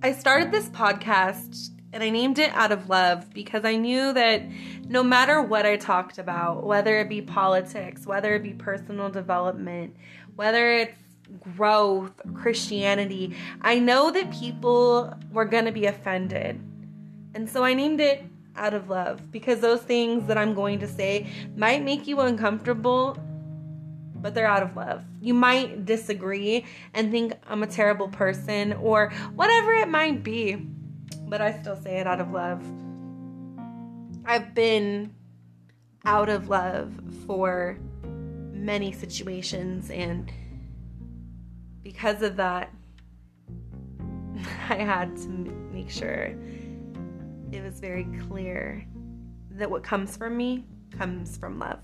I started this podcast and I named it Out of Love because I knew that no matter what I talked about, whether it be politics, whether it be personal development, whether it's growth, Christianity, I know that people were going to be offended. And so I named it Out of Love because those things that I'm going to say might make you uncomfortable, but they're out of love. You might disagree and think I'm a terrible person or whatever it might be but I still say it out of love. I've been out of love for many situations, and because of that, I had to make sure it was very clear that what comes from me comes from love.